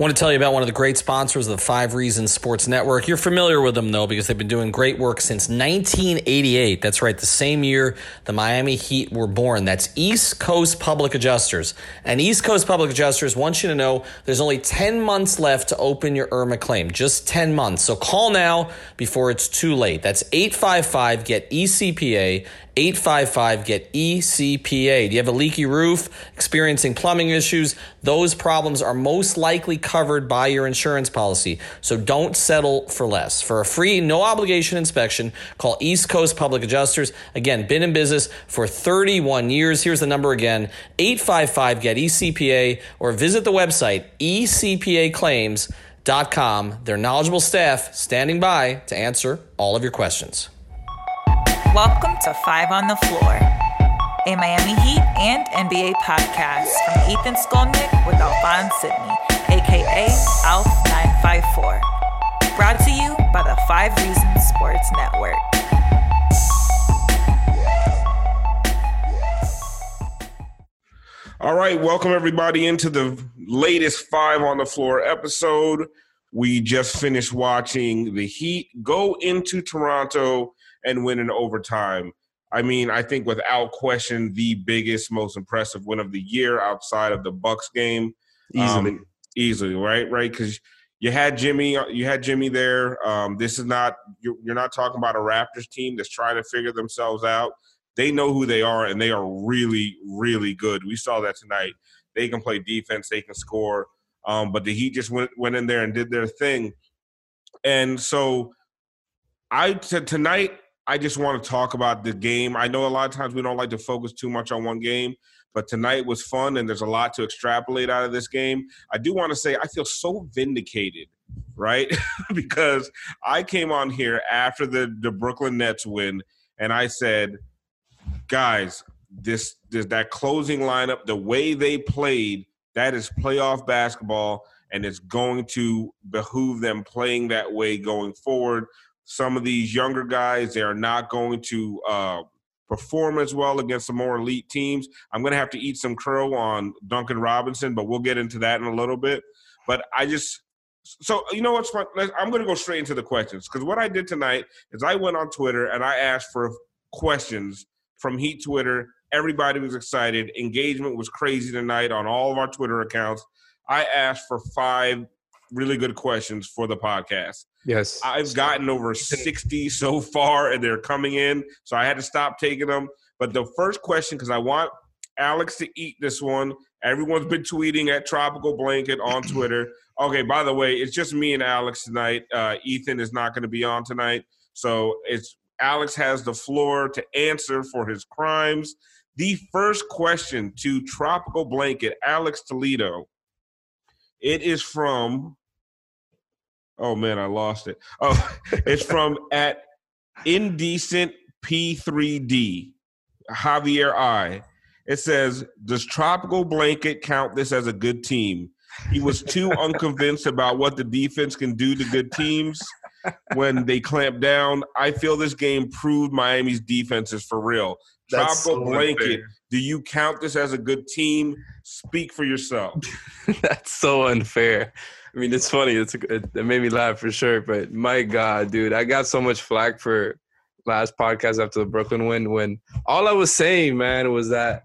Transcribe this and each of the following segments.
Want to tell you about one of the great sponsors of the Five Reasons Sports Network. You're familiar with them, though, because they've been doing great work since 1988. That's right, the same year the Miami Heat were born. That's East Coast Public Adjusters. And East Coast Public Adjusters wants you to know there's only 10 months left to open your IRMA claim. Just 10 months. So call now before it's too late. That's 855 GET ECPA 855 get ECPA. Do you have a leaky roof, experiencing plumbing issues? Those problems are most likely covered by your insurance policy. So don't settle for less. For a free, no obligation inspection, call East Coast Public Adjusters. Again, been in business for 31 years. Here's the number again 855 get ECPA or visit the website ecpaclaims.com. Their knowledgeable staff standing by to answer all of your questions. Welcome to Five on the Floor, a Miami Heat and NBA podcast from Ethan Skolnick with Alphonse Sydney, aka ALF954. Brought to you by the Five Reasons Sports Network. All right, welcome everybody into the latest Five on the Floor episode. We just finished watching the Heat go into Toronto and win in overtime. I mean, I think without question, the biggest, most impressive win of the year outside of the Bucks game. Easily, um, easily, right? Right? Because you had Jimmy, you had Jimmy there. Um, this is not you're, you're not talking about a Raptors team that's trying to figure themselves out. They know who they are, and they are really, really good. We saw that tonight. They can play defense, they can score. Um, but the Heat just went went in there and did their thing. And so, I t- tonight I just want to talk about the game. I know a lot of times we don't like to focus too much on one game, but tonight was fun and there's a lot to extrapolate out of this game. I do want to say I feel so vindicated, right? because I came on here after the, the Brooklyn Nets win and I said, guys, this, this that closing lineup, the way they played, that is playoff basketball and it's going to behoove them playing that way going forward some of these younger guys they are not going to uh, perform as well against the more elite teams. I'm going to have to eat some crow on Duncan Robinson, but we'll get into that in a little bit. But I just so you know what's fun? I'm going to go straight into the questions because what I did tonight is I went on Twitter and I asked for questions from Heat Twitter. Everybody was excited. Engagement was crazy tonight on all of our Twitter accounts. I asked for five really good questions for the podcast. Yes. I've gotten over 60 so far and they're coming in. So I had to stop taking them. But the first question, because I want Alex to eat this one. Everyone's been tweeting at Tropical Blanket on Twitter. Okay, by the way, it's just me and Alex tonight. Uh, Ethan is not going to be on tonight. So it's Alex has the floor to answer for his crimes. The first question to Tropical Blanket, Alex Toledo. It is from Oh man, I lost it. Oh, it's from at indecent P3D Javier I. It says, "Does Tropical Blanket count this as a good team?" He was too unconvinced about what the defense can do to good teams when they clamp down. I feel this game proved Miami's defense is for real. That's Tropical so Blanket, unfair. do you count this as a good team? Speak for yourself. That's so unfair. I mean, it's funny. It's it, it made me laugh for sure. But my God, dude, I got so much flack for last podcast after the Brooklyn win. When all I was saying, man, was that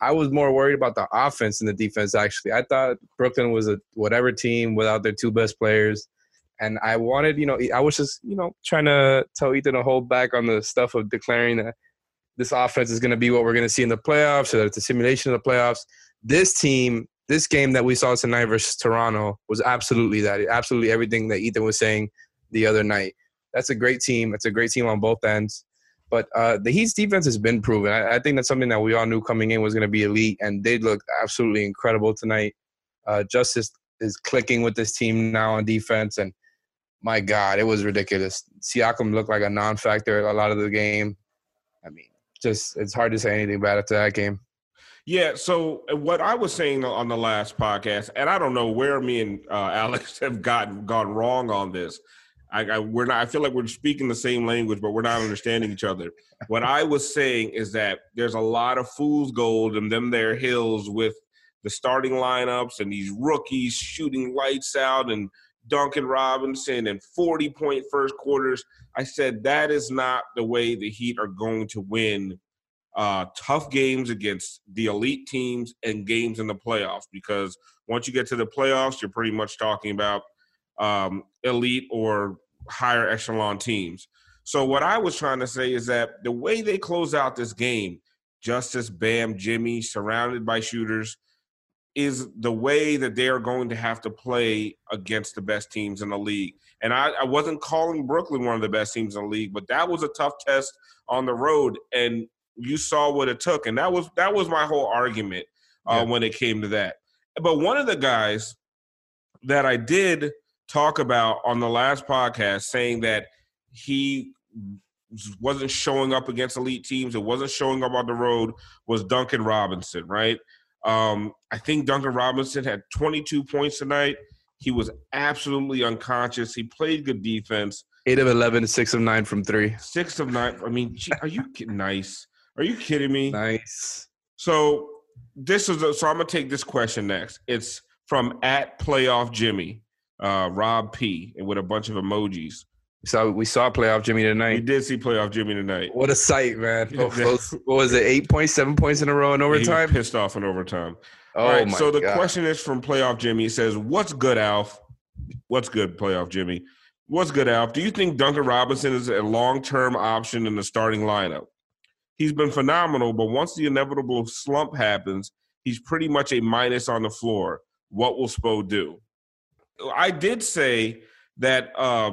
I was more worried about the offense than the defense. Actually, I thought Brooklyn was a whatever team without their two best players. And I wanted, you know, I was just, you know, trying to tell Ethan to hold back on the stuff of declaring that this offense is going to be what we're going to see in the playoffs, or that it's a simulation of the playoffs. This team, this game that we saw tonight versus Toronto was absolutely that. Absolutely everything that Ethan was saying the other night. That's a great team. It's a great team on both ends. But uh, the Heat's defense has been proven. I, I think that's something that we all knew coming in was going to be elite, and they looked absolutely incredible tonight. Uh, Justice is clicking with this team now on defense, and my God, it was ridiculous. Siakam looked like a non-factor a lot of the game. I mean, just it's hard to say anything bad after that game. Yeah. So uh, what I was saying on the last podcast, and I don't know where me and uh, Alex have gotten gone wrong on this. I, I, we're not. I feel like we're speaking the same language, but we're not understanding each other. What I was saying is that there's a lot of fool's gold in them there hills with the starting lineups and these rookies shooting lights out and Duncan Robinson and 40 point first quarters. I said that is not the way the Heat are going to win uh, tough games against the elite teams and games in the playoffs because once you get to the playoffs, you're pretty much talking about um, elite or higher echelon teams. So what I was trying to say is that the way they close out this game, Justice, Bam, Jimmy, surrounded by shooters, is the way that they are going to have to play against the best teams in the league. And I, I, wasn't calling Brooklyn one of the best teams in the league, but that was a tough test on the road, and you saw what it took. And that was that was my whole argument uh, yeah. when it came to that. But one of the guys that I did talk about on the last podcast saying that he wasn't showing up against elite teams, it wasn't showing up on the road was Duncan Robinson, right? Um, I think Duncan Robinson had 22 points tonight. He was absolutely unconscious. He played good defense. Eight of 11, six of nine from three. Six of nine. I mean, gee, are you? Nice. Are you kidding me? Nice. So this is a, so I'm gonna take this question next. It's from at playoff Jimmy uh, Rob P, and with a bunch of emojis. So we saw playoff Jimmy tonight. We did see playoff Jimmy tonight. What a sight, man! Oh, what was it? Eight points, seven points in a row in overtime. pissed off in overtime. Oh All right. so the God. question is from playoff Jimmy. It says, "What's good, Alf? What's good, playoff Jimmy? What's good, Alf? Do you think Duncan Robinson is a long-term option in the starting lineup? He's been phenomenal, but once the inevitable slump happens, he's pretty much a minus on the floor. What will Spo do?" I did say that uh,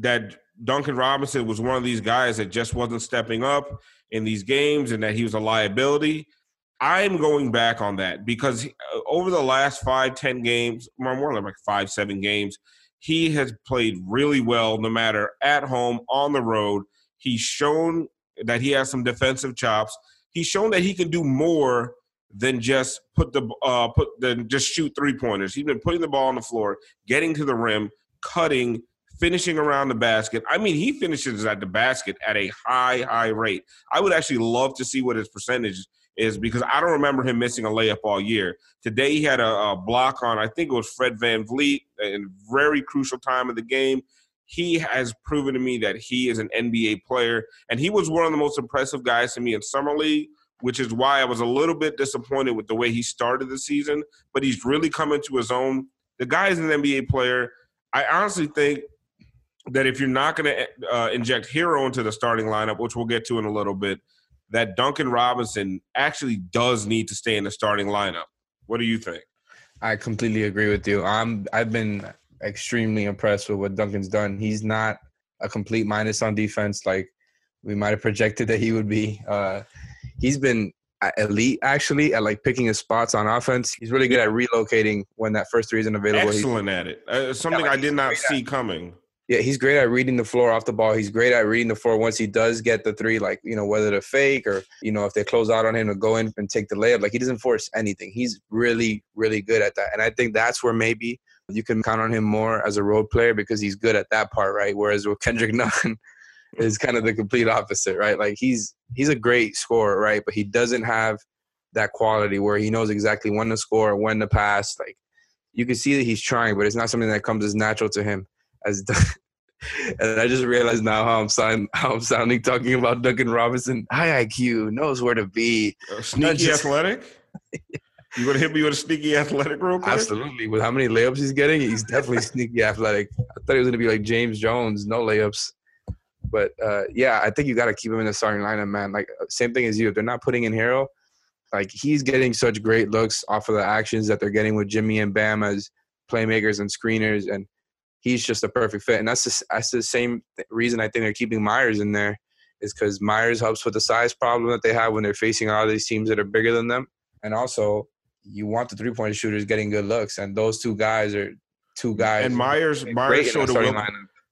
that Duncan Robinson was one of these guys that just wasn't stepping up in these games and that he was a liability. I'm going back on that because uh, over the last five, ten games, more like five, seven games, he has played really well no matter at home, on the road. He's shown that he has some defensive chops. He's shown that he can do more than just put the uh, put than just shoot three pointers. He's been putting the ball on the floor, getting to the rim, cutting, finishing around the basket. I mean, he finishes at the basket at a high high rate. I would actually love to see what his percentage is because I don't remember him missing a layup all year. Today he had a, a block on I think it was Fred VanVleet in very crucial time of the game. He has proven to me that he is an NBA player, and he was one of the most impressive guys to me in summer league which is why I was a little bit disappointed with the way he started the season. But he's really coming to his own. The guy is an NBA player. I honestly think that if you're not going to uh, inject Herro into the starting lineup, which we'll get to in a little bit, that Duncan Robinson actually does need to stay in the starting lineup. What do you think? I completely agree with you. I'm I've been extremely impressed with what Duncan's done. He's not a complete minus on defense like we might have projected that he would be. Uh, he's been elite actually at like picking his spots on offense. He's really good at relocating when that first three isn't available. Excellent he's, at it. Uh, something yeah, like I did not see at, coming. Yeah, he's great at reading the floor off the ball. He's great at reading the floor once he does get the three, like, you know, whether to fake or, you know, if they close out on him to go in and take the layup. Like he doesn't force anything. He's really, really good at that. And I think that's where maybe you can count on him more as a road player because he's good at that part, right? Whereas with Kendrick Nunn, is kind of the complete opposite, right? Like he's he's a great scorer, right? But he doesn't have that quality where he knows exactly when to score, when to pass. Like you can see that he's trying, but it's not something that comes as natural to him as. and I just realized now how I'm sounding, how I'm sounding talking about Duncan Robinson. High IQ, knows where to be. Uh, sneaky just, athletic. You want to hit me with a sneaky athletic real quick? Absolutely. With how many layups he's getting, he's definitely sneaky athletic. I thought he was going to be like James Jones, no layups. But uh, yeah, I think you got to keep him in the starting lineup, man. Like uh, same thing as you. If they're not putting in Herro, like he's getting such great looks off of the actions that they're getting with Jimmy and Bam as playmakers and screeners, and he's just a perfect fit. And that's the, that's the same reason I think they're keeping Meyers in there is because Meyers helps with the size problem that they have when they're facing all these teams that are bigger than them, and also you want the three point shooters getting good looks, and those two guys are two guys. And Meyers, Meyers showed a will.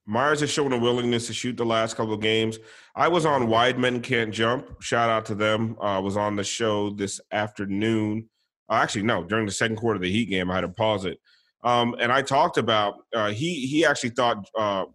Meyers has shown a willingness to shoot the last couple of games. I was on Wide Men Can't Jump. Shout out to them. I was on the show this afternoon. Uh, actually, no, during the second quarter of the Heat game, I had to pause it. Um, and I talked about uh, he he actually thought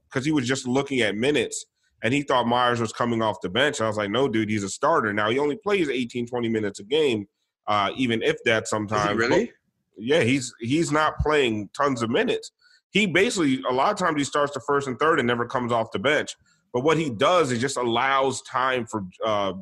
because he was just looking at minutes and he thought Meyers was coming off the bench. I was like, no, dude, he's a starter. Now he only plays 18, 20 minutes a game, uh, even if that sometimes. really? yeah, he's he's not playing tons of minutes. He basically a lot of times he starts the first and third and never comes off the bench. But what he does is just allows time for uh,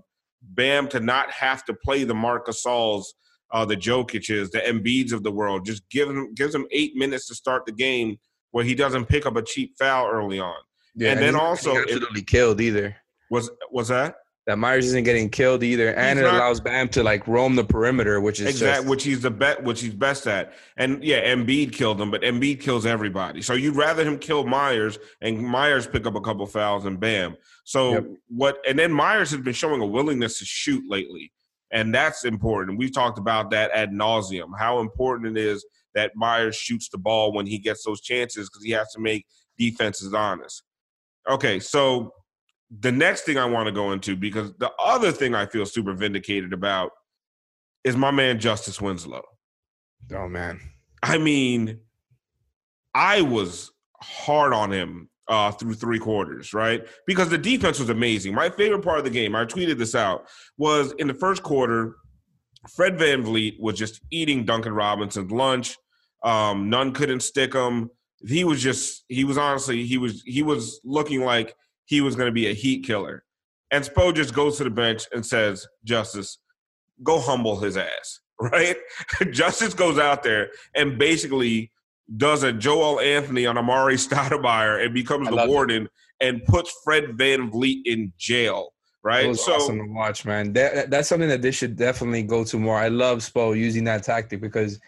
Bam to not have to play the Marc Gasols, uh, the Jokic's, the Embiids of the world. Just give him gives him eight minutes to start the game where he doesn't pick up a cheap foul early on. Yeah, And then he's also absolutely killed either. Was was that? That Meyers isn't getting killed either, and He's it not- allows Bam to like roam the perimeter, which is exactly just which he's the bet which he's best at. And yeah, Embiid killed him, but Embiid kills everybody. So you'd rather him kill Meyers and Meyers pick up a couple fouls and bam. So Yep. what and then Meyers has been showing a willingness to shoot lately. And that's important. We've talked about that ad nauseum, how important it is that Meyers shoots the ball when he gets those chances because he has to make defenses honest. Okay, so the next thing I want to go into, because the other thing I feel super vindicated about is my man Justice Winslow. oh man, I mean, I was hard on him uh, through three quarters, right? Because the defense was amazing. My favorite part of the game, I tweeted this out, was in the first quarter, Fred VanVleet was just eating Duncan Robinson's lunch. Um, Nunn couldn't stick him. He was just, he was honestly, he was, he was looking like he was going to be a heat killer. And Spo just goes to the bench and says, Justice, go humble his ass, right? Justice goes out there and basically does a Joel Anthony on Amar'e Stoudemire and becomes I the love it. warden and puts Fred VanVleet in jail, Right, it was So awesome to watch, man. That, that- that's something that they should definitely go to more. I love Spo using that tactic because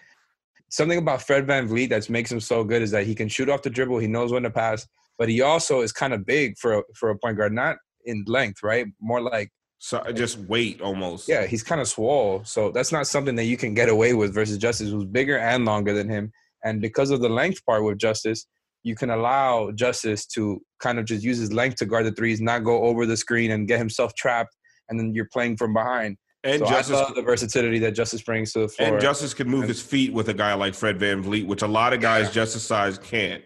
something about Fred VanVleet that makes him so good is that he can shoot off the dribble, he knows when to pass, but he also is kind of big for a, for a point guard, not in length, right? More like so just weight almost. Yeah, he's kind of swole. So that's not something that you can get away with versus Justice, who's bigger and longer than him. And because of the length part with Justice, you can allow Justice to kind of just use his length to guard the threes, not go over the screen and get himself trapped. And then you're playing from behind. And so Justice I love the versatility that Justice brings to the floor. and Justice can move his feet with a guy like Fred VanVleet, which a lot of guys Justice size can't.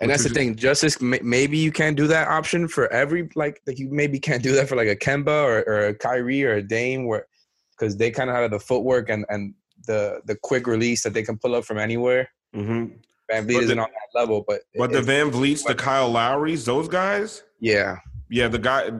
And that's the thing, Justice. Maybe you can't do that option for every like. Like you maybe can't do that for like a Kemba or, or a Kyrie or a Dame, where because they kind of have the footwork and and the the quick release that they can pull up from anywhere. hmm VanVleet But isn't the- on that level, but But the VanVleets, the Kyle Lowrys, those guys, yeah, yeah, the guy,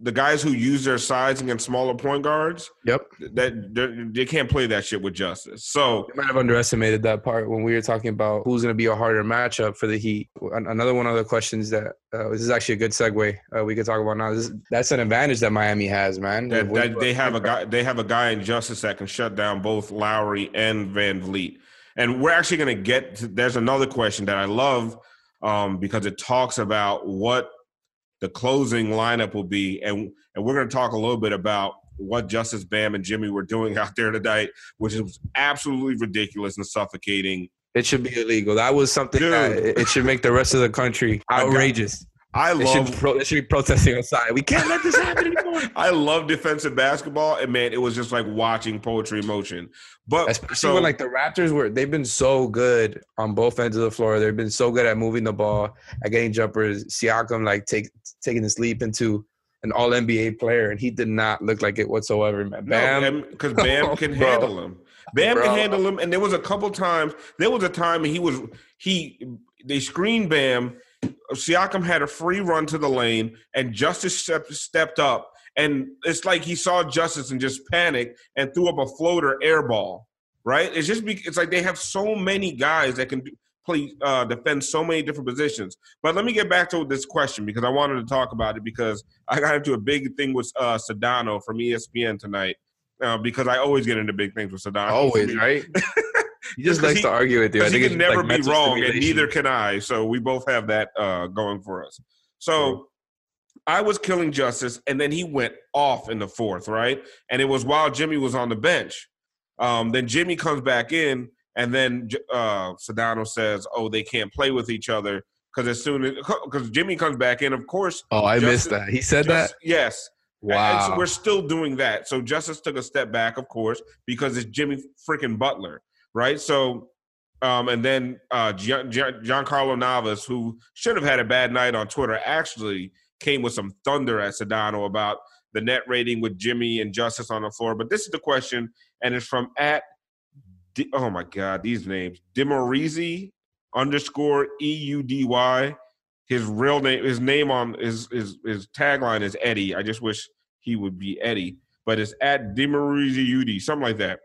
the guys who use their size against smaller point guards, yep. that they're- can't play that shit with Justice. So I might have underestimated that part when we were talking about who's going to be a harder matchup for the Heat. Another one of the questions that uh, this is actually a good segue uh, we could talk about now. This, that's an advantage that Miami has, man. that, that they have a guy, they have a guy in Justice that can shut down both Lowry and VanVleet. And we're actually going to get. To, there's another question that I love um, because it talks about what the closing lineup will be, and and we're going to talk a little bit about what Justice Bam and Jimmy were doing out there tonight, which is absolutely ridiculous and suffocating. It should be illegal. That was something Dude. that it it should make the rest of the country outrageous. I They should, love pro, they should be protesting outside. We can't let this happen anymore. I love defensive basketball, and man, it was just like watching poetry in motion. But Especially so when like the Raptors were, they've been so good on both ends of the floor. They've been so good at moving the ball, at getting jumpers. Siakam like take taking this leap into an All NBA player, and he did not look like it whatsoever. Man, Bam, No, because Bam can handle him. Bam Bro. can handle him, and there was a couple times. There was a time he was he they screened Bam. Siakam had a free run to the lane, and Justice stepped, stepped up, and it's like he saw Justice and just panicked and threw up a floater air ball. Right? It's just be, it's like they have so many guys that can do, play uh, defend so many different positions. But let me get back to this question because I wanted to talk about it because I got into a big thing with uh, Sedano from ESPN tonight uh, because I always get into big things with Sedano. always right. He just likes he- to argue with you. I Because he can never like be wrong, and neither can I. So we both have that uh, going for us. So I was killing Justice, and then he went off in the fourth, right? And it was while Jimmy was on the bench. Um, then Jimmy comes back in, and then uh, Sedano says, "Oh, they can't play with each other." Because as soon as because Jimmy comes back in, of course. Oh, I Justice, missed that. He said Justice, that. Yes. Wow. So we're still doing that. So Justice took a step back, of course, because it's Jimmy freaking Butler, right? So, um, and then uh, Gian, Giancarlo Navas, who should have had a bad night on Twitter, actually came with some thunder at Sedano about the net rating with Jimmy and Justice on the floor. But this is the question, and it's from at oh my god, these names Demorizi underscore E U D Y. His real name, his name on his his his tagline is Eddie. I just wish he would be Eddie, but it's at Demorizi Udi, something like that.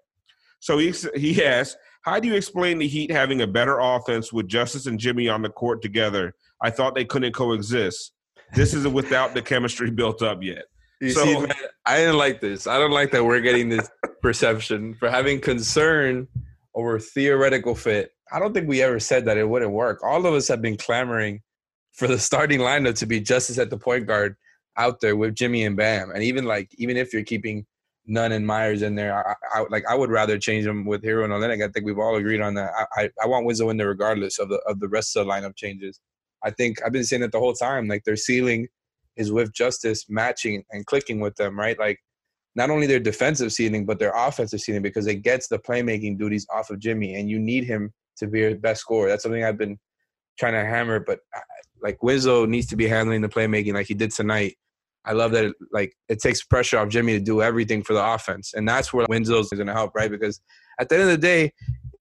So he he asks, how do you explain the Heat having a better offense with Justice and Jimmy on the court together? I thought they couldn't coexist. This is without the chemistry built up yet. You so, see, man, I didn't like this. I don't like that we're getting this perception for having concern over theoretical fit. I don't think we ever said that it wouldn't work. All of us have been clamoring for the starting lineup to be Justice at the point guard out there with Jimmy and Bam. And even like even if you're keeping Nunn and Meyers in there, I, I like I would rather change them with Herro and Olynyk. I think we've all agreed on that. I, I, I want Winslow in there regardless of the of the rest of the lineup changes. I think I've been saying that the whole time. Like their ceiling is with Justice matching and clicking with them, right? Like not only their defensive ceiling, but their offensive ceiling because it gets the playmaking duties off of Jimmy, and you need him to be your best scorer. That's something I've been trying to hammer, but uh, like Winslow needs to be handling the playmaking like he did tonight. I love that it, like it takes pressure off Jimmy to do everything for the offense, and that's where Winslow's is going to help, right? Because at the end of the day,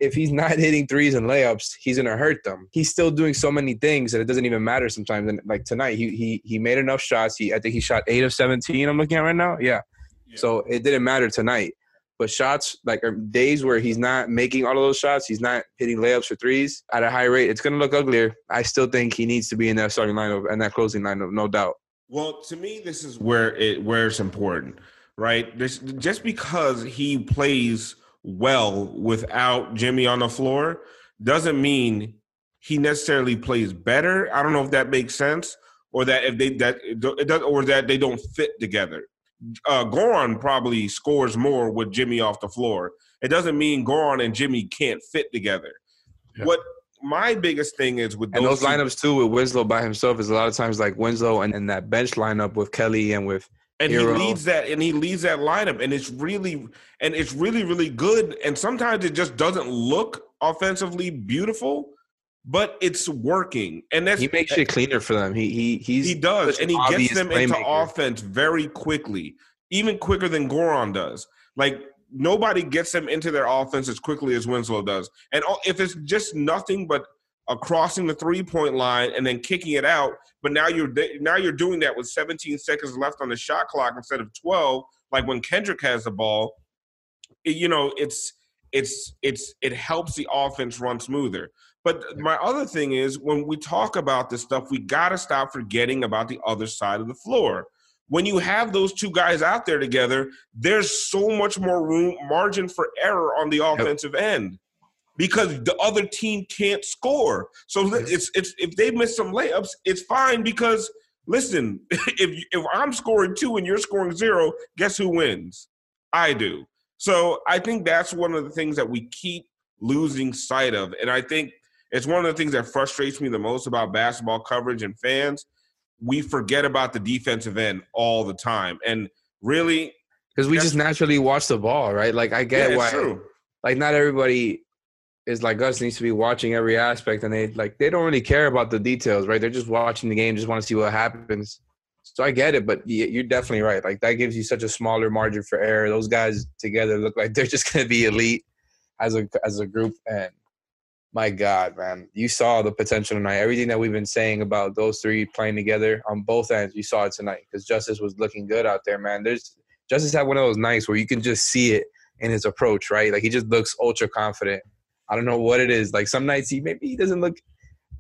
if he's not hitting threes and layups, he's going to hurt them. He's still doing so many things that it doesn't even matter sometimes. And like tonight, he he he made enough shots. He I think he shot eight of seventeen. I'm looking at right now. Yeah. yeah. So it didn't matter tonight. But shots like days where he's not making all of those shots, he's not hitting layups or threes at a high rate. It's going to look uglier. I still think he needs to be in that starting lineup and that closing lineup, no doubt. Well, to me, this is where it where it's important, right? This, just because he plays well without Jimmy on the floor doesn't mean he necessarily plays better. I don't know if that makes sense, or that if they that it does, or that they don't fit together uh, Goran probably scores more with Jimmy off the floor. It doesn't mean Goran and Jimmy can't fit together. Yeah. What my biggest thing is with those, and those two, lineups too with Winslow by himself is a lot of times like Winslow and, and that bench lineup with Kelly and with and Herro. he leads that and he leads that lineup and it's really and it's really really good and sometimes it just doesn't look offensively beautiful but it's working, and that's he makes it cleaner for them. He he he's he does, and he gets them into offense very quickly, even quicker than Goran does. Like nobody gets them into their offense as quickly as Winslow does. And if it's just nothing but a crossing the three point line and then kicking it out, but now you're now you're doing that with 17 seconds left on the shot clock instead of 12, like when Kendrick has the ball. You know, it's it's it's it helps the offense run smoother. But my other thing is when we talk about this stuff, we got to stop forgetting about the other side of the floor. When you have those two guys out there together, there's so much more room margin for error on the offensive end because the other team can't score. So it's it's if they miss some layups, it's fine because listen, if if I'm scoring two and you're scoring zero, guess who wins? I do. So I think that's one of the things that we keep losing sight of, and I think it's one of the things that frustrates me the most about basketball coverage and fans. We forget about the defensive end all the time, and really, because we just naturally watch the ball, right? Like I get yeah, why, true. like not everybody is like us needs to be watching every aspect, and they like they don't really care about the details, right? They're just watching the game, just want to see what happens. So I get it, but you're definitely right. Like that gives you such a smaller margin for error. Those guys together look like they're just going to be elite as a as a group, and my God, man, you saw the potential tonight. Everything that we've been saying about those three playing together on both ends, you saw it tonight because Justice was looking good out there, man. There's Justice had one of those nights where you can just see it in his approach, right? Like he just looks ultra confident. I don't know what it is. Like some nights he maybe he doesn't look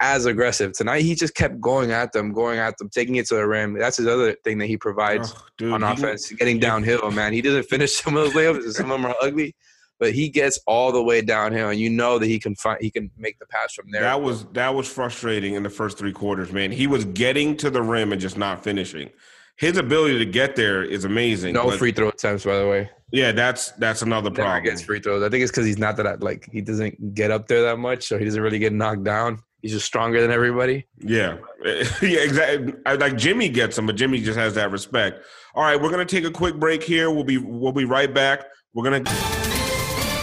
as aggressive. Tonight he just kept going at them, going at them, taking it to the rim. That's his other thing that he provides oh, dude, on offense, getting downhill, man. He doesn't finish some of those layups. Some of them are ugly but he gets all the way downhill, and you know that he can find he can make the pass from there. That was that was frustrating in the first three quarters, man. He was getting to the rim and just not finishing. his ability to get there is amazing. No but- free throw attempts, by the way. Yeah, that's that's another Never problem. gets free throws. I think it's because he's not that like he doesn't get up there that much, so he doesn't really get knocked down. He's just stronger than everybody. Yeah, yeah, exactly. I, like Jimmy gets him, but Jimmy just has that respect. All right, we're gonna take a quick break here. We'll be we'll be right back. We're gonna.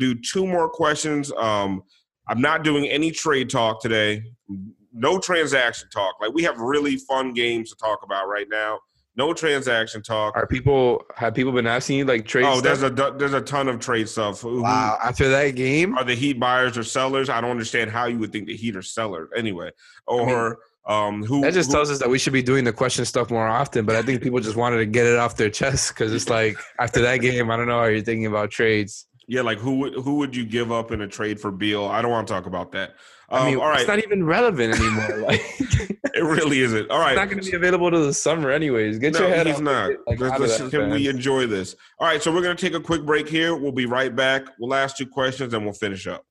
do two more questions. Um, I'm not doing any trade talk today. No transaction talk. Like we have really fun games to talk about right now. No transaction talk. Are people have people been asking you like trade? Oh, stuff? there's a there's a ton of trade stuff. Who- who- wow. After that game, Are the Heat buyers or sellers? I don't understand how you would think the Heat are sellers anyway. Or um, who? that just who- tells us that we should be doing the question stuff more often. But I think people just wanted to get it off their chest because it's like after that game, I don't know how you're thinking about trades. Yeah, like who would who would you give up in a trade for Beal? I don't want to talk about that. Um, I mean, all right, it's not even relevant anymore. Like, it really isn't. All right, it's not going to be available to the summer, anyways. Get No, your head he's off not. like, Let's- let's- can we enjoy this? All right, so we're going to take a quick break here. We'll be right back. We'll ask two questions and we'll finish up.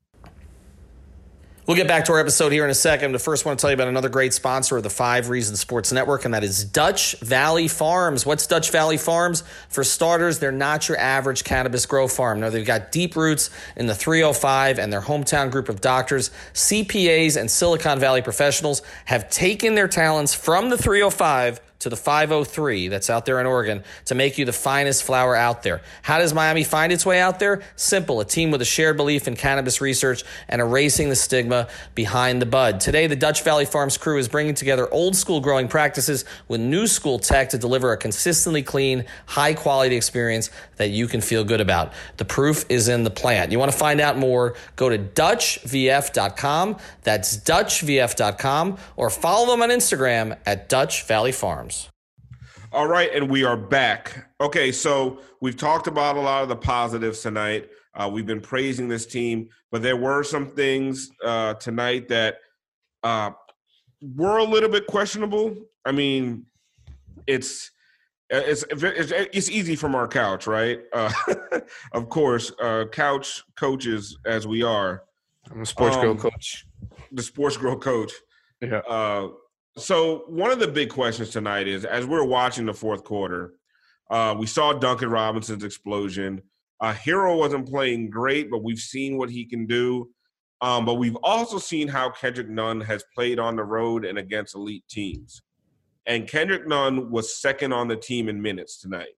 We'll get back to our episode here in a second. But first, I want to tell you about another great sponsor of the Five Reasons Sports Network, and that is Dutch Valley Farms. What's Dutch Valley Farms? For starters, they're not your average cannabis grow farm. No, they've got deep roots in the 305, and their hometown group of doctors, CPAs, and Silicon Valley professionals have taken their talents from the 305 to the 503 that's out there in Oregon to make you the finest flower out there. How does Miami find its way out there? Simple. A team with a shared belief in cannabis research and erasing the stigma behind the bud. Today, the Dutch Valley Farms crew is bringing together old school growing practices with new school tech to deliver a consistently clean, high quality experience that you can feel good about. The proof is in the plant. You want to find out more? Go to DutchVF.com. That's DutchVF.com or follow them on Instagram at Dutch Valley Farms. All right, and we are back. Okay, so we've talked about a lot of the positives tonight. Uh, we've been praising this team, but there were some things uh, tonight that uh, were a little bit questionable. I mean, it's it's it's, it's easy from our couch, right? Uh, of course, uh, couch coaches as we are, I'm a sports girl Um, coach. the sports girl coach. Yeah. Uh, so one of the big questions tonight is, as we're watching the fourth quarter, uh, we saw Duncan Robinson's explosion. Uh, Herro wasn't playing great, but we've seen what he can do. Um, but we've also seen how Kendrick Nunn has played on the road and against elite teams. And Kendrick Nunn was second on the team in minutes tonight.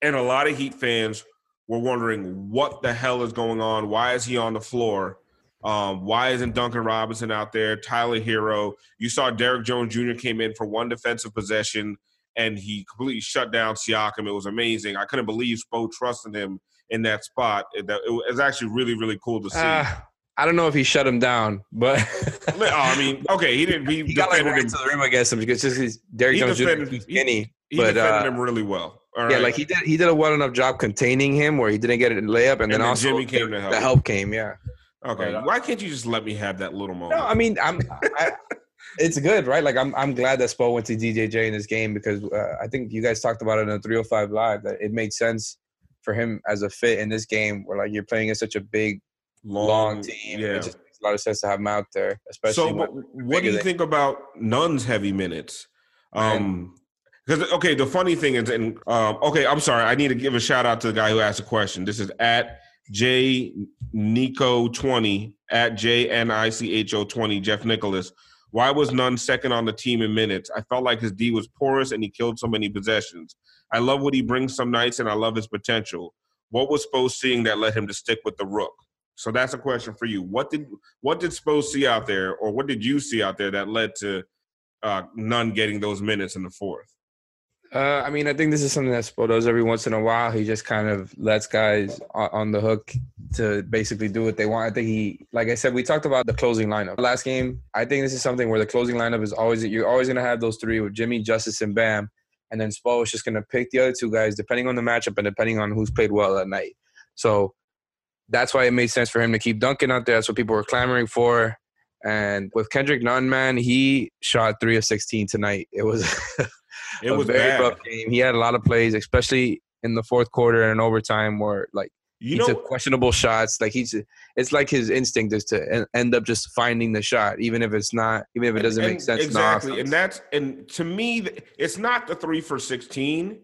And a lot of Heat fans were wondering what the hell is going on? Why is he on the floor? Um, why isn't Duncan Robinson out there? Tyler Herro. You saw Derrick Jones Jr. came in for one defensive possession and he completely shut down Siakam. It was amazing. I couldn't believe Spo trusted him in that spot. It, it was actually really, really cool to see. Uh, I don't know if he shut him down, but oh, I mean, okay, he didn't. He, he got like right him. to the rim against him because just Derrick He Jones Jr. defended- he- skinny. He but defended uh, him really well. All yeah, right. like he did. He did a well enough job containing him where he didn't get it in layup, and, And then, then also Jimmy came to help. the help came. Yeah. Okay, But, uh, why can't you just let me have that little moment? No, I mean, I'm. I, it's good, right? Like I'm. I'm glad that Spo went to DJJ in this game because uh, I think you guys talked about it in the 305 live that it made sense for him as a fit in this game where like you're playing in such a big, long, team. Yeah. It just makes a lot of sense to have him out there, especially. So, when- what do you think about Nunn's heavy minutes? Um, because okay, the funny thing is, and um, okay, I'm sorry, I need to give a shout out to the guy who asked the question. This is at J Nico twenty at J N I C H O twenty. Jeff Nicholas. Why was Nunn second on the team in minutes? I felt like his D was porous and he killed so many possessions. I love what he brings some nights and I love his potential. What was Spo seeing that led him to stick with the rook? So that's a question for you. What did what did Spo see out there, or what did you see out there that led to uh, Nunn getting those minutes in the fourth? Uh, I mean, I think this is something that Spo does every once in a while. He just kind of lets guys on, the hook to basically do what they want. I think he, like I said, we talked about the closing lineup last game. I think this is something where the closing lineup is always you're always gonna have those three with Jimmy, Justice, and Bam. and then Spo is just going to pick the other two guys depending on the matchup and depending on who's played well that night. So that's why it made sense for him to keep Duncan out there. That's what people were clamoring for. And with Kendrick Nunn, man, he shot three of 16 tonight. It was It a was very bad. rough game. He had a lot of plays, especially in the fourth quarter and overtime, where like You he know, took questionable shots. Like he's, it's like his instinct is to end up just finding the shot, even if it's not, even if it doesn't And- make sense. Exactly, and that's and to me, it's not the three for sixteen.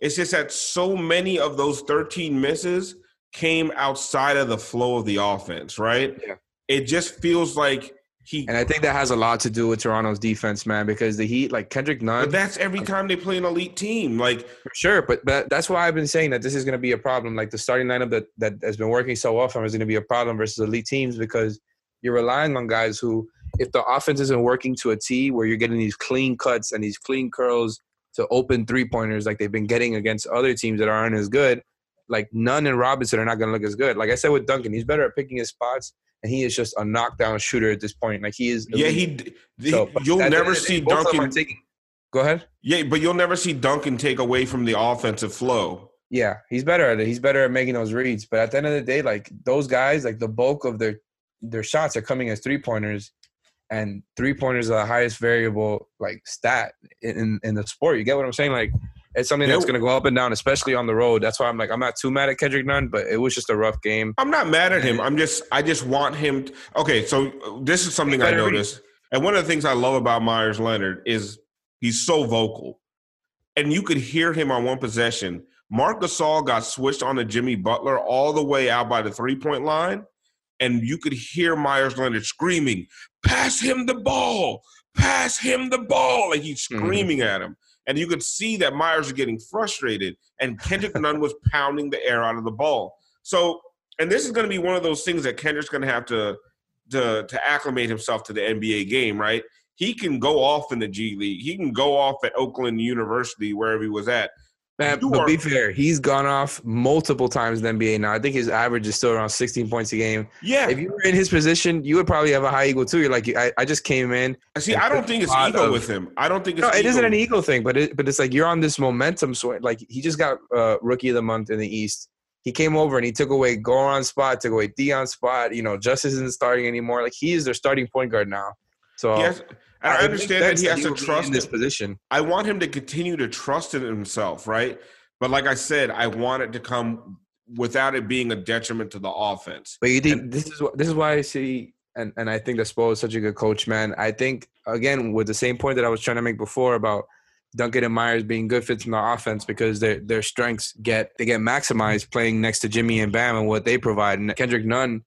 It's just that so many of those thirteen misses came outside of the flow of the offense. Right? Yeah. It just feels like he. and I think that has a lot to do with Toronto's defense, man, because the Heat, like Kendrick Nunn, But that's every time they play an elite team. Like For sure, but, but that's why I've been saying that this is going to be a problem. Like the starting lineup that, that has been working so well for him is going to be a problem versus elite teams because you're relying on guys who, if the offense isn't working to a T, where you're getting these clean cuts and these clean curls to open three pointers like they've been getting against other teams that aren't as good, like Nunn and Robinson are not going to look as good. Like I said with Duncan, he's better at picking his spots, and he is just a knockdown shooter at this point. Like he is. yeah, elite. he. So, you'll at the end never day, see both of them are Duncan. taking- Go ahead. Yeah, but you'll never see Duncan take away from the offensive flow. Yeah, he's better at it. He's better at making those reads. But at the end of the day, like those guys, like the bulk of their their shots are coming as three pointers, and three pointers are the highest variable like stat in in the sport. You get what I'm saying? Like it's something that's going to go up and down, especially on the road. That's why I'm like I'm not too mad at Kendrick Nunn, but it was just a rough game. I'm not mad at him. I'm just I just want him. To, okay, so this is something I noticed, and one of the things I love about Meyers Leonard is he's so vocal, and you could hear him on one possession. Marc Gasol got switched on to Jimmy Butler all the way out by the three point line, and you could hear Meyers Leonard screaming, "Pass him the ball! Pass him the ball!" Like he's Mhm. screaming at him. And you could see that Meyers was getting frustrated, and Kendrick Nunn was pounding the air out of the ball. So, and this is going to be one of those things that Kendrick's going to have to, to to acclimate himself to the NBA game, right? He can go off in the G League. He can go off at Oakland University, wherever he was at. Man, You but are- be fair, he's gone off multiple times in the NBA now. I think his average is still around 16 points a game. Yeah. If you were in his position, you would probably have a high ego too. You're like, I, I just came in. See, I don't think it's ego of- with him. I don't think it's No, it ego. isn't an ego thing, but it, but it's like you're on this momentum swing. Like he just got uh, rookie of the month in the East. He came over and he took away Goran spot, took away Dion spot. You know, Justice isn't starting anymore. Like he is their starting point guard now. So has, and I it understand that he has to trust in this position. I want him to continue to trust in himself, right? But like I said, I want it to come without it being a detriment to the offense. But you think this is this is why I see and, and I think that Spo is such a good coach, man. I think again with the same point that I was trying to make before about Duncan and Meyers being good fits in the offense because their their strengths get they get maximized playing next to Jimmy and Bam and what they provide. And Kendrick Nunn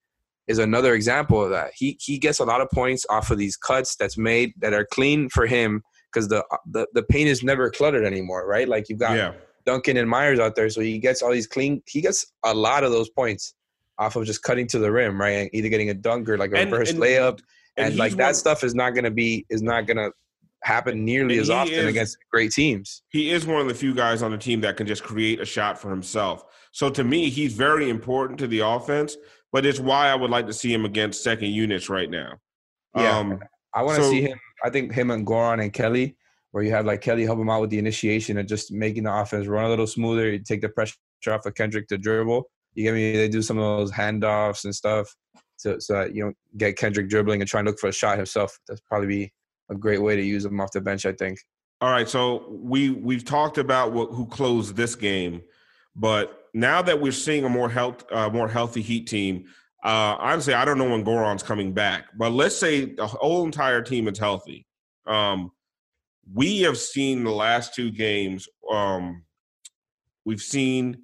is another example of that. He he gets a lot of points off of these cuts that's made that are clean for him because the, the the paint is never cluttered anymore, right? Like you've got Yeah. Duncan and Meyers out there, so he gets all these clean. He gets a lot of those points off of just cutting to the rim, right? And either getting a dunk or like a And- reverse and- layup, and and, like that one- stuff is not gonna be is not gonna happen nearly as often is- against great teams. He is one of the few guys on the team that can just create a shot for himself. So to me, he's very important to the offense, but it's why I would like to see him against second units right now. Yeah. Um, I want to So- see him. I think him and Goran and Kelly, where you have like Kelly help him out with the initiation and just making the offense run a little smoother. You take the pressure off of Kendrick to dribble. You get me? They do some of those handoffs and stuff, so so that you don't get Kendrick dribbling and trying to look for a shot himself. That's probably be a great way to use him off the bench. I think. All right, so we we've talked about what, who closed this game, but now that we're seeing a more health uh, more healthy Heat team, uh, honestly, I don't know when Goran's coming back. But let's say the whole entire team is healthy. Um, we have seen the last two games. Um, we've seen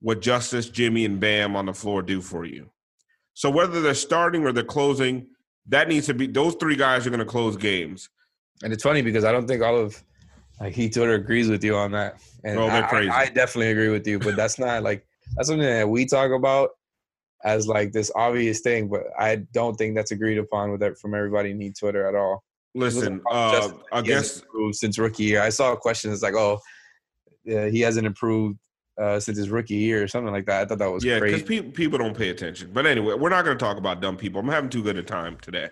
what Justice, Jimmy, and Bam on the floor do for you. So whether they're starting or they're closing, that needs to be those three guys are going to close games. And it's funny because I don't think all of like Heat Twitter agrees with you on that. And Oh, they're I- I- crazy. I, definitely agree with you, but that's not like that's something that we talk about as like this obvious thing, but I don't think that's agreed upon with that from everybody in Twitter at all. Listen, uh, I guess since rookie year. I saw a question that's like, "Oh, yeah, he hasn't improved uh, since his rookie year" or something like that. I thought that was yeah, because people people don't pay attention. But anyway, we're not going to talk about dumb people. I'm having too good a time today.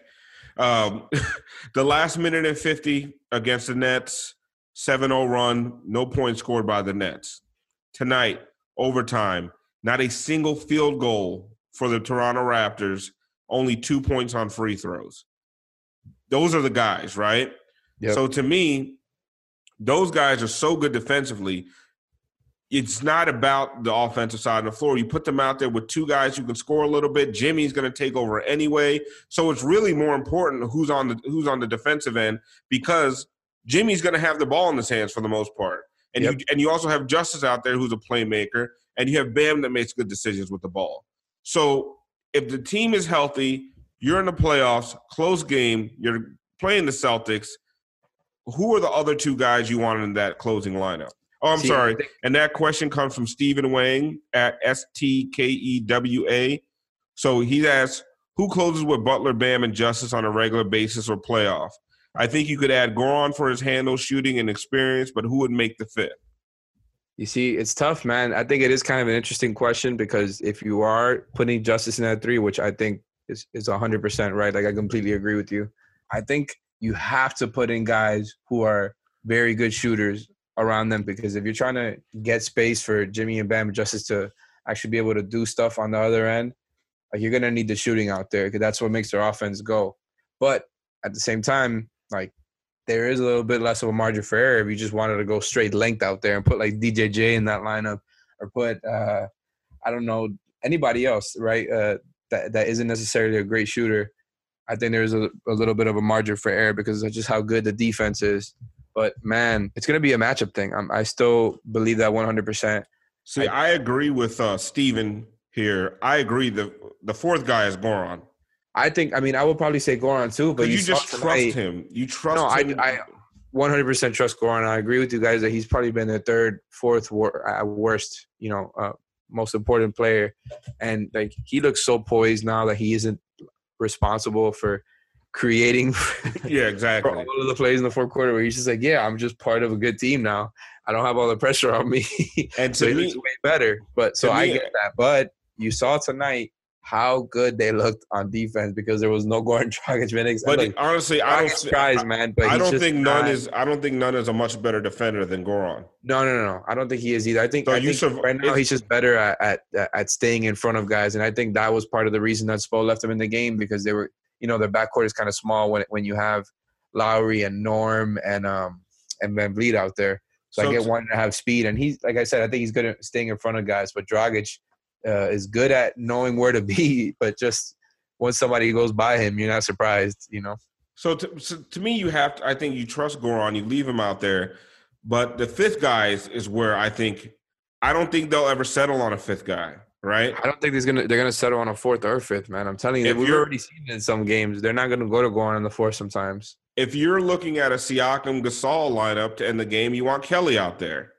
Um, the last minute and fifty against the Nets, 7-0 run, no points scored by the Nets. Tonight, overtime, not a single field goal for the Toronto Raptors, only two points on free throws. Those are the guys, right? Yep. So to me, those guys are so good defensively. It's not about the offensive side of the floor. You put them out there with two guys who can score a little bit. Jimmy's going to take over anyway. So it's really more important who's on the who's on the defensive end because Jimmy's going to have the ball in his hands for the most part. And Yep. you and you also have Justice out there who's a playmaker, and you have Bam that makes good decisions with the ball. So if the team is healthy, you're in the playoffs, close game, you're playing the Celtics. Who are the other two guys you want in that closing lineup? Oh, I'm See, sorry. And that question comes from Stephen Wang at S T K E W A. So he asks, who closes with Butler, Bam, and Justice on a regular basis or playoff? I think you could add Goran for his handle, shooting, and experience, but who would make the fit? You see, it's tough, man. I think it is kind of an interesting question because if you are putting Justice in that three, which I think is is hundred percent right, like I completely agree with you. I think you have to put in guys who are very good shooters around them because if you're trying to get space for Jimmy and Bam Justice to actually be able to do stuff on the other end, like you're gonna need the shooting out there because that's what makes their offense go. But at the same time, like there is a little bit less of a margin for error if you just wanted to go straight length out there and put like DJJ in that lineup or put uh I don't know anybody else, right? Uh that that isn't necessarily a great shooter. I think there's a, a little bit of a margin for error because of just how good the defense is. But man, it's gonna be a matchup thing. I'm, I still believe that 100. percent See, I, agree with uh, Steven here. I agree. The the fourth guy is Goran. I think. I mean, I would probably say Goran too, but But you, just trust tonight- him. You trust No, I- him. I- 100% trust Goran. I agree with you guys that he's probably been the third, fourth wor- worst, you know, uh, most important player. And like he looks so poised now that he isn't responsible for creating yeah, exactly. all of the plays in the fourth quarter where he's just like, yeah, I'm just part of a good team now. I don't have all the pressure on me. And so to he me, looks way better. But so to I get that. But you saw tonight how good they looked on defense because there was no Goran Dragic minutes. but like, honestly, I don't. Dragic thi- tries, man. But I don't think Nunn not- is. I don't think Nunn is a much better defender than Goran. No, no, no, no. I don't think he is either. I think, So I think right now he's just better at, at at staying in front of guys, and I think that was part of the reason that Spo left him in the game because they were, you know, their backcourt is kind of small when when you have Lowry and Norm and um and VanVleet out there. So, So I get wanting to have speed, and he's like I said, I think he's good at staying in front of guys. But Dragic uh, is good at knowing where to be, but just once somebody goes by him, you're not surprised, you know. So to, so to me, you have to. I think you trust Goran. You leave him out there, but the fifth guy is, is where I think. I don't think they'll ever settle on a fifth guy. Right? I don't think there's gonna they're gonna settle on a fourth or fifth, man. I'm telling you, If we've already seen it in some games. They're not gonna go to Goran on the fourth sometimes. If you're looking at a Siakam Gasol lineup to end the game, you want Kelly out there.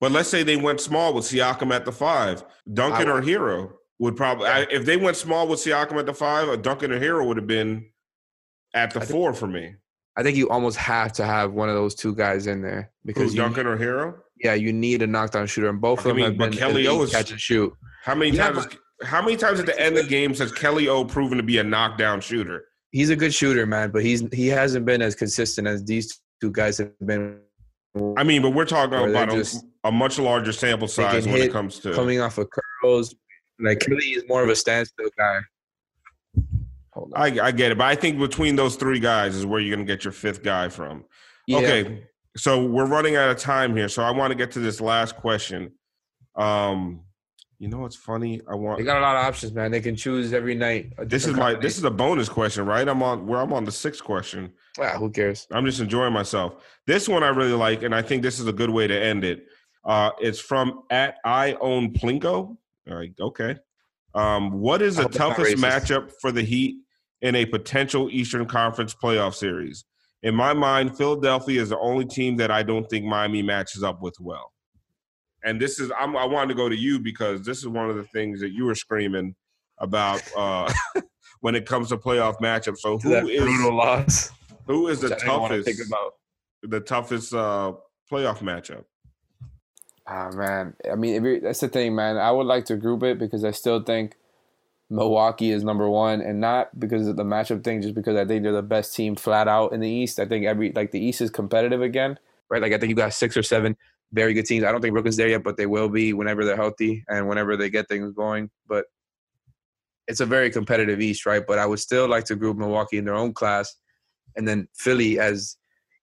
But let's say they went small with Siakam at the five, Duncan or Herro would probably. I, if they went small with Siakam at the five, a Duncan or Herro would have been at the think- four for me. I think you almost have to have one of those two guys in there because Who's you, Duncan or Herro? yeah, you need a knockdown shooter, and both I of them mean, have but been Kelly O is- catch and shoot. How many Yeah, times? how many times at the end of the games has Kelly O proven to be a knockdown shooter? He's a good shooter, man, but he's he hasn't been as consistent as these two guys have been. I mean, but we're talking about a, just- a much larger sample size when it comes to. coming off of curls. Like Kelly is more of a standstill guy. Hold on. I, I get it, but I think between those three guys is where you're going to get your fifth guy from. Yeah. Okay, so we're running out of time here, so I want to get to this last question. Um, you know what's funny? I want They got a lot of options, man. They can choose every night. this is my this is a bonus question, right? I'm on where I'm on the sixth question. combination. Ah, who cares? I'm just enjoying myself. This one I really like, and I think this is a good way to end it. Uh, it's from at I own Plinko. All right, okay. Um, what is the hope it's not toughest matchup for the Heat in a potential Eastern Conference playoff series? In my mind, Philadelphia is the only team that I don't think Miami matches up with well. And this is I'm, I wanted to go to you because this is one of the things that you were screaming about uh, when it comes to playoff matchups. So who is brutal loss. who is the which I didn't wanna toughest? think about. the toughest uh, playoff matchup. Ah man, I mean, that's the thing, man. I would like to group it because I still think Milwaukee is number one, and not because of the matchup thing, just because I think they're the best team flat out in the East. I think every like the East is competitive again, right? Like I think you got six or seven very good teams. I don't think Brooklyn's there yet, but they will be whenever they're healthy and whenever they get things going. But it's a very competitive East, right? But I would still like to group Milwaukee in their own class, and then Philly as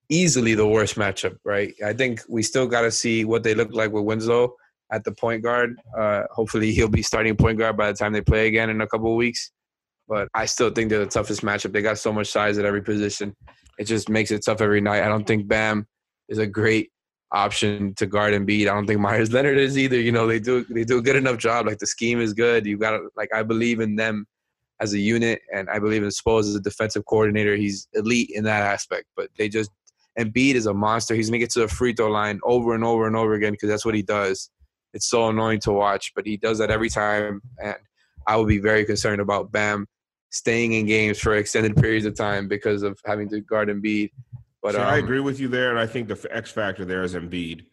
easily the worst matchup, right? I think we still got to see what they look like with Winslow at the point guard. Uh, hopefully, he'll be starting point guard by the time they play again in a couple of weeks. But I still think they're the toughest matchup. They got so much size at every position. It just makes it tough every night. I don't think Bam is a great option to guard and beat. I don't think Meyers Leonard is either. You know, they do they do a good enough job. Like the scheme is good. You got like I believe in them as a unit, and I believe in Spo as a defensive coordinator. He's elite in that aspect. But they just Embiid is a monster. He's gonna get to the free throw line over and over and over again because that's what he does. It's so annoying to watch, but he does that every time, and I would be very concerned about Bam staying in games for extended periods of time because of having to guard Embiid. But See, um, I agree with you there, and I think the X factor there is Embiid.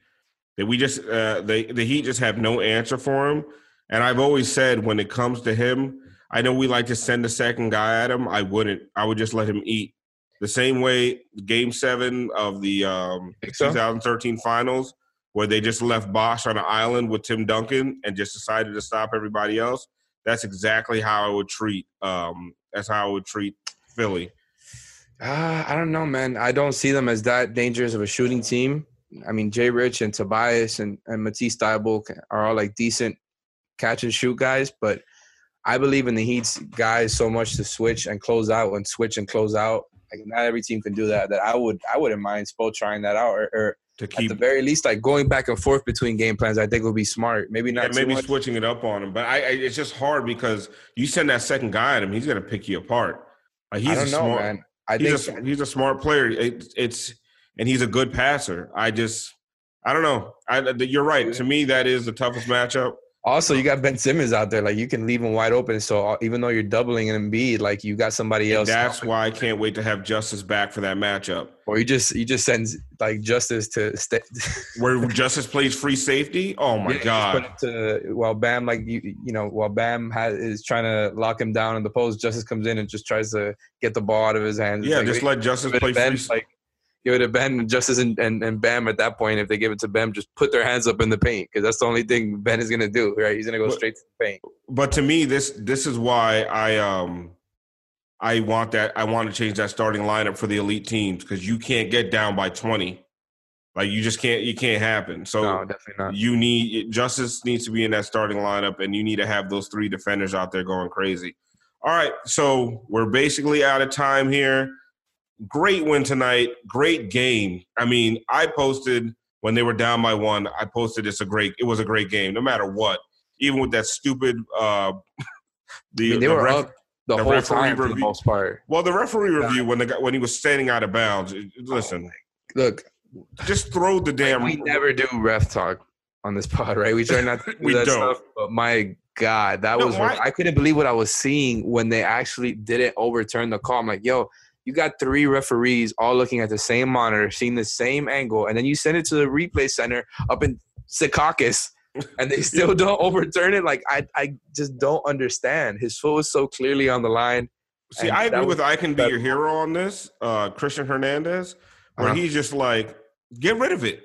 That we just uh, they the Heat just have no answer for him. And I've always said when it comes to him, I know we like to send a second guy at him. I wouldn't. I would just let him eat. The same way Game Seven of the um, so? 2013 Finals, where they just left Bosh on an island with Tim Duncan and just decided to stop everybody else. That's exactly how I would treat. Um, that's how I would treat Philly. Uh, I don't know, man. I don't see them as that dangerous of a shooting team. I mean, Jay Rich and Tobias and, and Matisse Thybulle are all like decent catch and shoot guys, but I believe in the Heat's guys so much to switch and close out and switch and close out. Like not every team can do that. That I would I wouldn't mind Spo trying that out or, or To at the very least like going back and forth between game plans. I think would be smart. Maybe Yeah, not too maybe much. switching it up on him, but I, I it's just hard because you send that second guy at him, he's gonna pick you apart. Like he's I don't a know, smart, man. I he's think a he's a smart player. It, it's and he's a good passer. I just I don't know. I you're right. To me, that is the toughest matchup. Also, you got Ben Simmons out there. Like you can leave him wide open. So uh, even though you're doubling an Embiid, like you got somebody And else. that's why I can't wait to have Justice back for that matchup, or you just you just send like Justice to stay. where Justice plays free safety. Oh my Yeah, god! to, while Bam like you you know while Bam has, is trying to lock him down in the post, Justice comes in and just tries to get the ball out of his hands. It's Yeah, like, just let Justice play Ben, free. like give it to Ben, Justice and, and, and Bam at that point. If they give it to Bam, just put their hands up in the paint because that's the only thing Ben is gonna do. Right, he's gonna go But- straight to the paint. but to me, this this is why I um I want that I want to change that starting lineup for the elite teams because you can't get down by twenty, like you just can't you can't happen. So No, definitely not. you need Justice needs to be in that starting lineup, and you need to have those three defenders out there going crazy. All right, so we're basically out of time here. Great win tonight. Great game. I mean, I posted when they were down by one. I posted it's a great. It was a great game, no matter what. Even with that stupid. Uh, the, I mean, they the were ref- up the, the whole referee time for the most part. Well, the referee review when the guy, when he was standing out of bounds. it- Listen, Look, just throw the damn. we never do ref talk on this pod, right? We try not to do We that don't. stuff. But my God, that No, was why- I couldn't believe what I was seeing when they actually didn't overturn the call. I'm like, yo, you got three referees all looking at the same monitor, seeing the same angle, and then you send it to the replay center up in Secaucus, and they still don't overturn it. Like I, I just don't understand. His foot was so clearly on the line. See, I agree with I can be your hero on this, uh, Christian Hernandez, where Uh-huh. he's just like, get rid of it.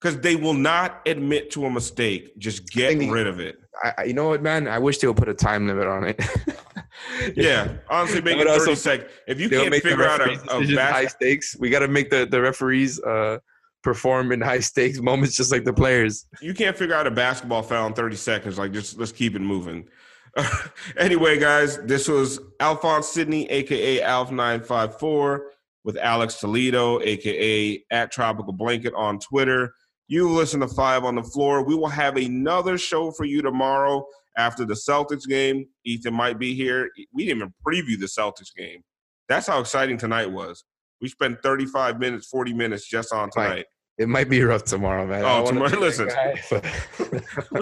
Because they will not admit to a mistake. Just get rid of it. I- you know what, man? I wish they would put a time limit on it. Yeah. Honestly, make it also, seconds. If you can't figure out a, a bas- high stakes. We got to make the, the referees uh, perform in high stakes moments, just like the players. you can't figure out a basketball foul in 30 seconds. Like, just let's keep it moving. anyway, guys, this was Alphonse Sidney, aka Alf954, with Alex Toledo, aka at Tropical Blanket on Twitter. You listen to Five on the Floor. We will have another show for you tomorrow after the Celtics game. Ethan might be here. We didn't even preview the Celtics game. That's how exciting tonight was. We spent 35 minutes, 40 minutes just on Right. tonight. It might be rough tomorrow, man. Oh, I don't wanna tomorrow- listen. guy, but-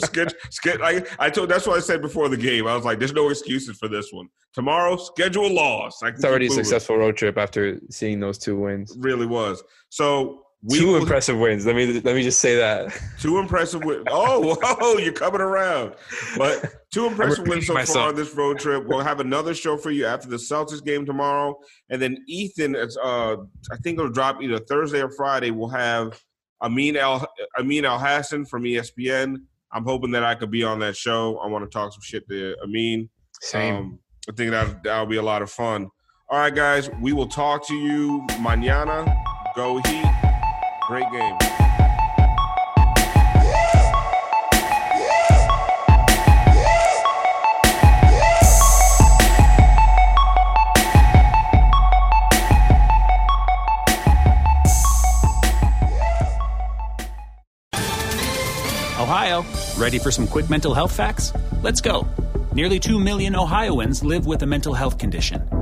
Sched- sched- I, I told that's what I said before the game. I was like, "There's no excuses for this one." Tomorrow, schedule a loss. It's already a successful road trip after seeing those two wins. Really was. So we two will- impressive wins. Let me let me just say that. two impressive wins. Oh, whoa, you're coming around. But two impressive wins so repeating far on this road trip. We'll have another show for you after the Celtics game tomorrow, and then Ethan, uh, I think it'll drop either Thursday or Friday. We'll have Amin El Amin El Hassan from ESPN. I'm hoping that I could be on that show. I want to talk some shit to Amin. Same. Um, I think that that'll be a lot of fun. All right, guys, we will talk to you mañana. Go Heat. Great game. Ohio, ready for some quick mental health facts? Let's go. Nearly 2 million Ohioans live with a mental health condition.